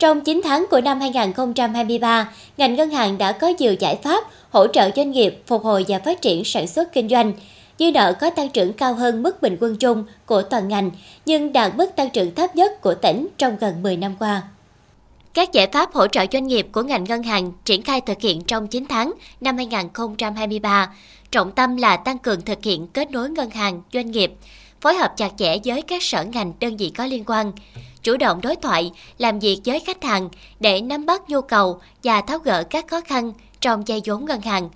Trong 9 tháng của năm 2023, ngành ngân hàng đã có nhiều giải pháp hỗ trợ doanh nghiệp phục hồi và phát triển sản xuất kinh doanh. Dư nợ có tăng trưởng cao hơn mức bình quân chung của toàn ngành, nhưng đạt mức tăng trưởng thấp nhất của tỉnh trong gần 10 năm qua. Các giải pháp hỗ trợ doanh nghiệp của ngành ngân hàng triển khai thực hiện trong 9 tháng năm 2023, trọng tâm là tăng cường thực hiện kết nối ngân hàng, doanh nghiệp, phối hợp chặt chẽ với các sở ngành đơn vị có liên quan, chủ động đối thoại, làm việc với khách hàng để nắm bắt nhu cầu và tháo gỡ các khó khăn trong dây vốn ngân hàng.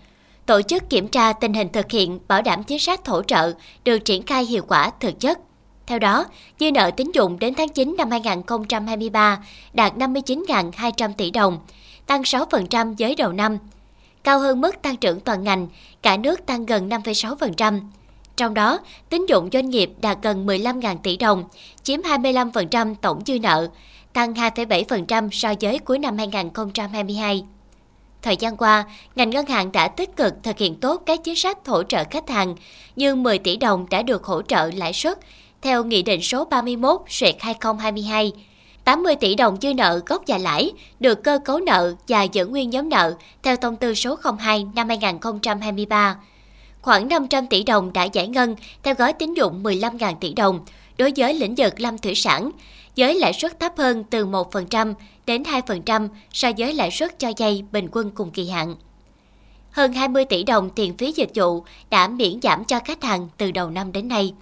Tổ chức kiểm tra tình hình thực hiện bảo đảm chính sách hỗ trợ được triển khai hiệu quả thực chất. Theo đó, dư nợ tín dụng đến tháng 9 năm 2023 đạt 59.200 tỷ đồng, tăng 6% với đầu năm, cao hơn mức tăng trưởng toàn ngành, cả nước tăng gần 5,6%. Trong đó, tín dụng doanh nghiệp đạt gần 15.000 tỷ đồng, chiếm 25% tổng dư nợ, tăng 2,7% so với cuối năm 2022. Thời gian qua, ngành ngân hàng đã tích cực thực hiện tốt các chính sách hỗ trợ khách hàng, như 10 tỷ đồng đã được hỗ trợ lãi suất theo Nghị định số 31 suyệt 2022. 80 tỷ đồng dư nợ gốc và lãi được cơ cấu nợ và giữ nguyên nhóm nợ theo thông tư số 02 năm 2023 khoảng 500 tỷ đồng đã giải ngân theo gói tín dụng 15.000 tỷ đồng đối với lĩnh vực lâm thủy sản, với lãi suất thấp hơn từ 1% đến 2% so với lãi suất cho vay bình quân cùng kỳ hạn. Hơn 20 tỷ đồng tiền phí dịch vụ đã miễn giảm cho khách hàng từ đầu năm đến nay.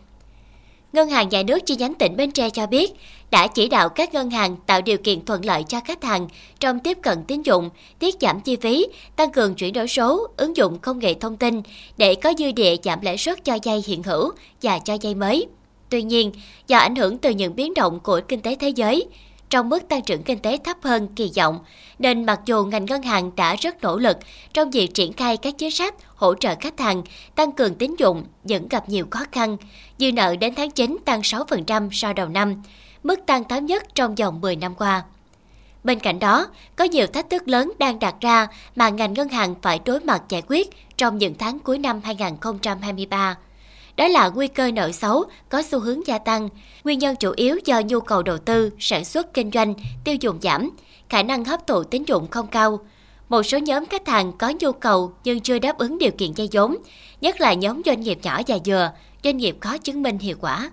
Ngân hàng Nhà nước chi nhánh tỉnh Bến Tre cho biết đã chỉ đạo các ngân hàng tạo điều kiện thuận lợi cho khách hàng trong tiếp cận tín dụng, tiết giảm chi phí, tăng cường chuyển đổi số, ứng dụng công nghệ thông tin để có dư địa giảm lãi suất cho vay hiện hữu và cho vay mới. Tuy nhiên, do ảnh hưởng từ những biến động của kinh tế thế giới, trong mức tăng trưởng kinh tế thấp hơn kỳ vọng, nên mặc dù ngành ngân hàng đã rất nỗ lực trong việc triển khai các chính sách hỗ trợ khách hàng, tăng cường tín dụng vẫn gặp nhiều khó khăn. Dư nợ đến tháng 9 tăng 6% so đầu năm, mức tăng thấp nhất trong vòng 10 năm qua. Bên cạnh đó, có nhiều thách thức lớn đang đặt ra mà ngành ngân hàng phải đối mặt giải quyết trong những tháng cuối năm 2023 đó là nguy cơ nợ xấu có xu hướng gia tăng. Nguyên nhân chủ yếu do nhu cầu đầu tư, sản xuất kinh doanh, tiêu dùng giảm, khả năng hấp thụ tín dụng không cao. Một số nhóm khách hàng có nhu cầu nhưng chưa đáp ứng điều kiện vay vốn, nhất là nhóm doanh nghiệp nhỏ và vừa, doanh nghiệp khó chứng minh hiệu quả.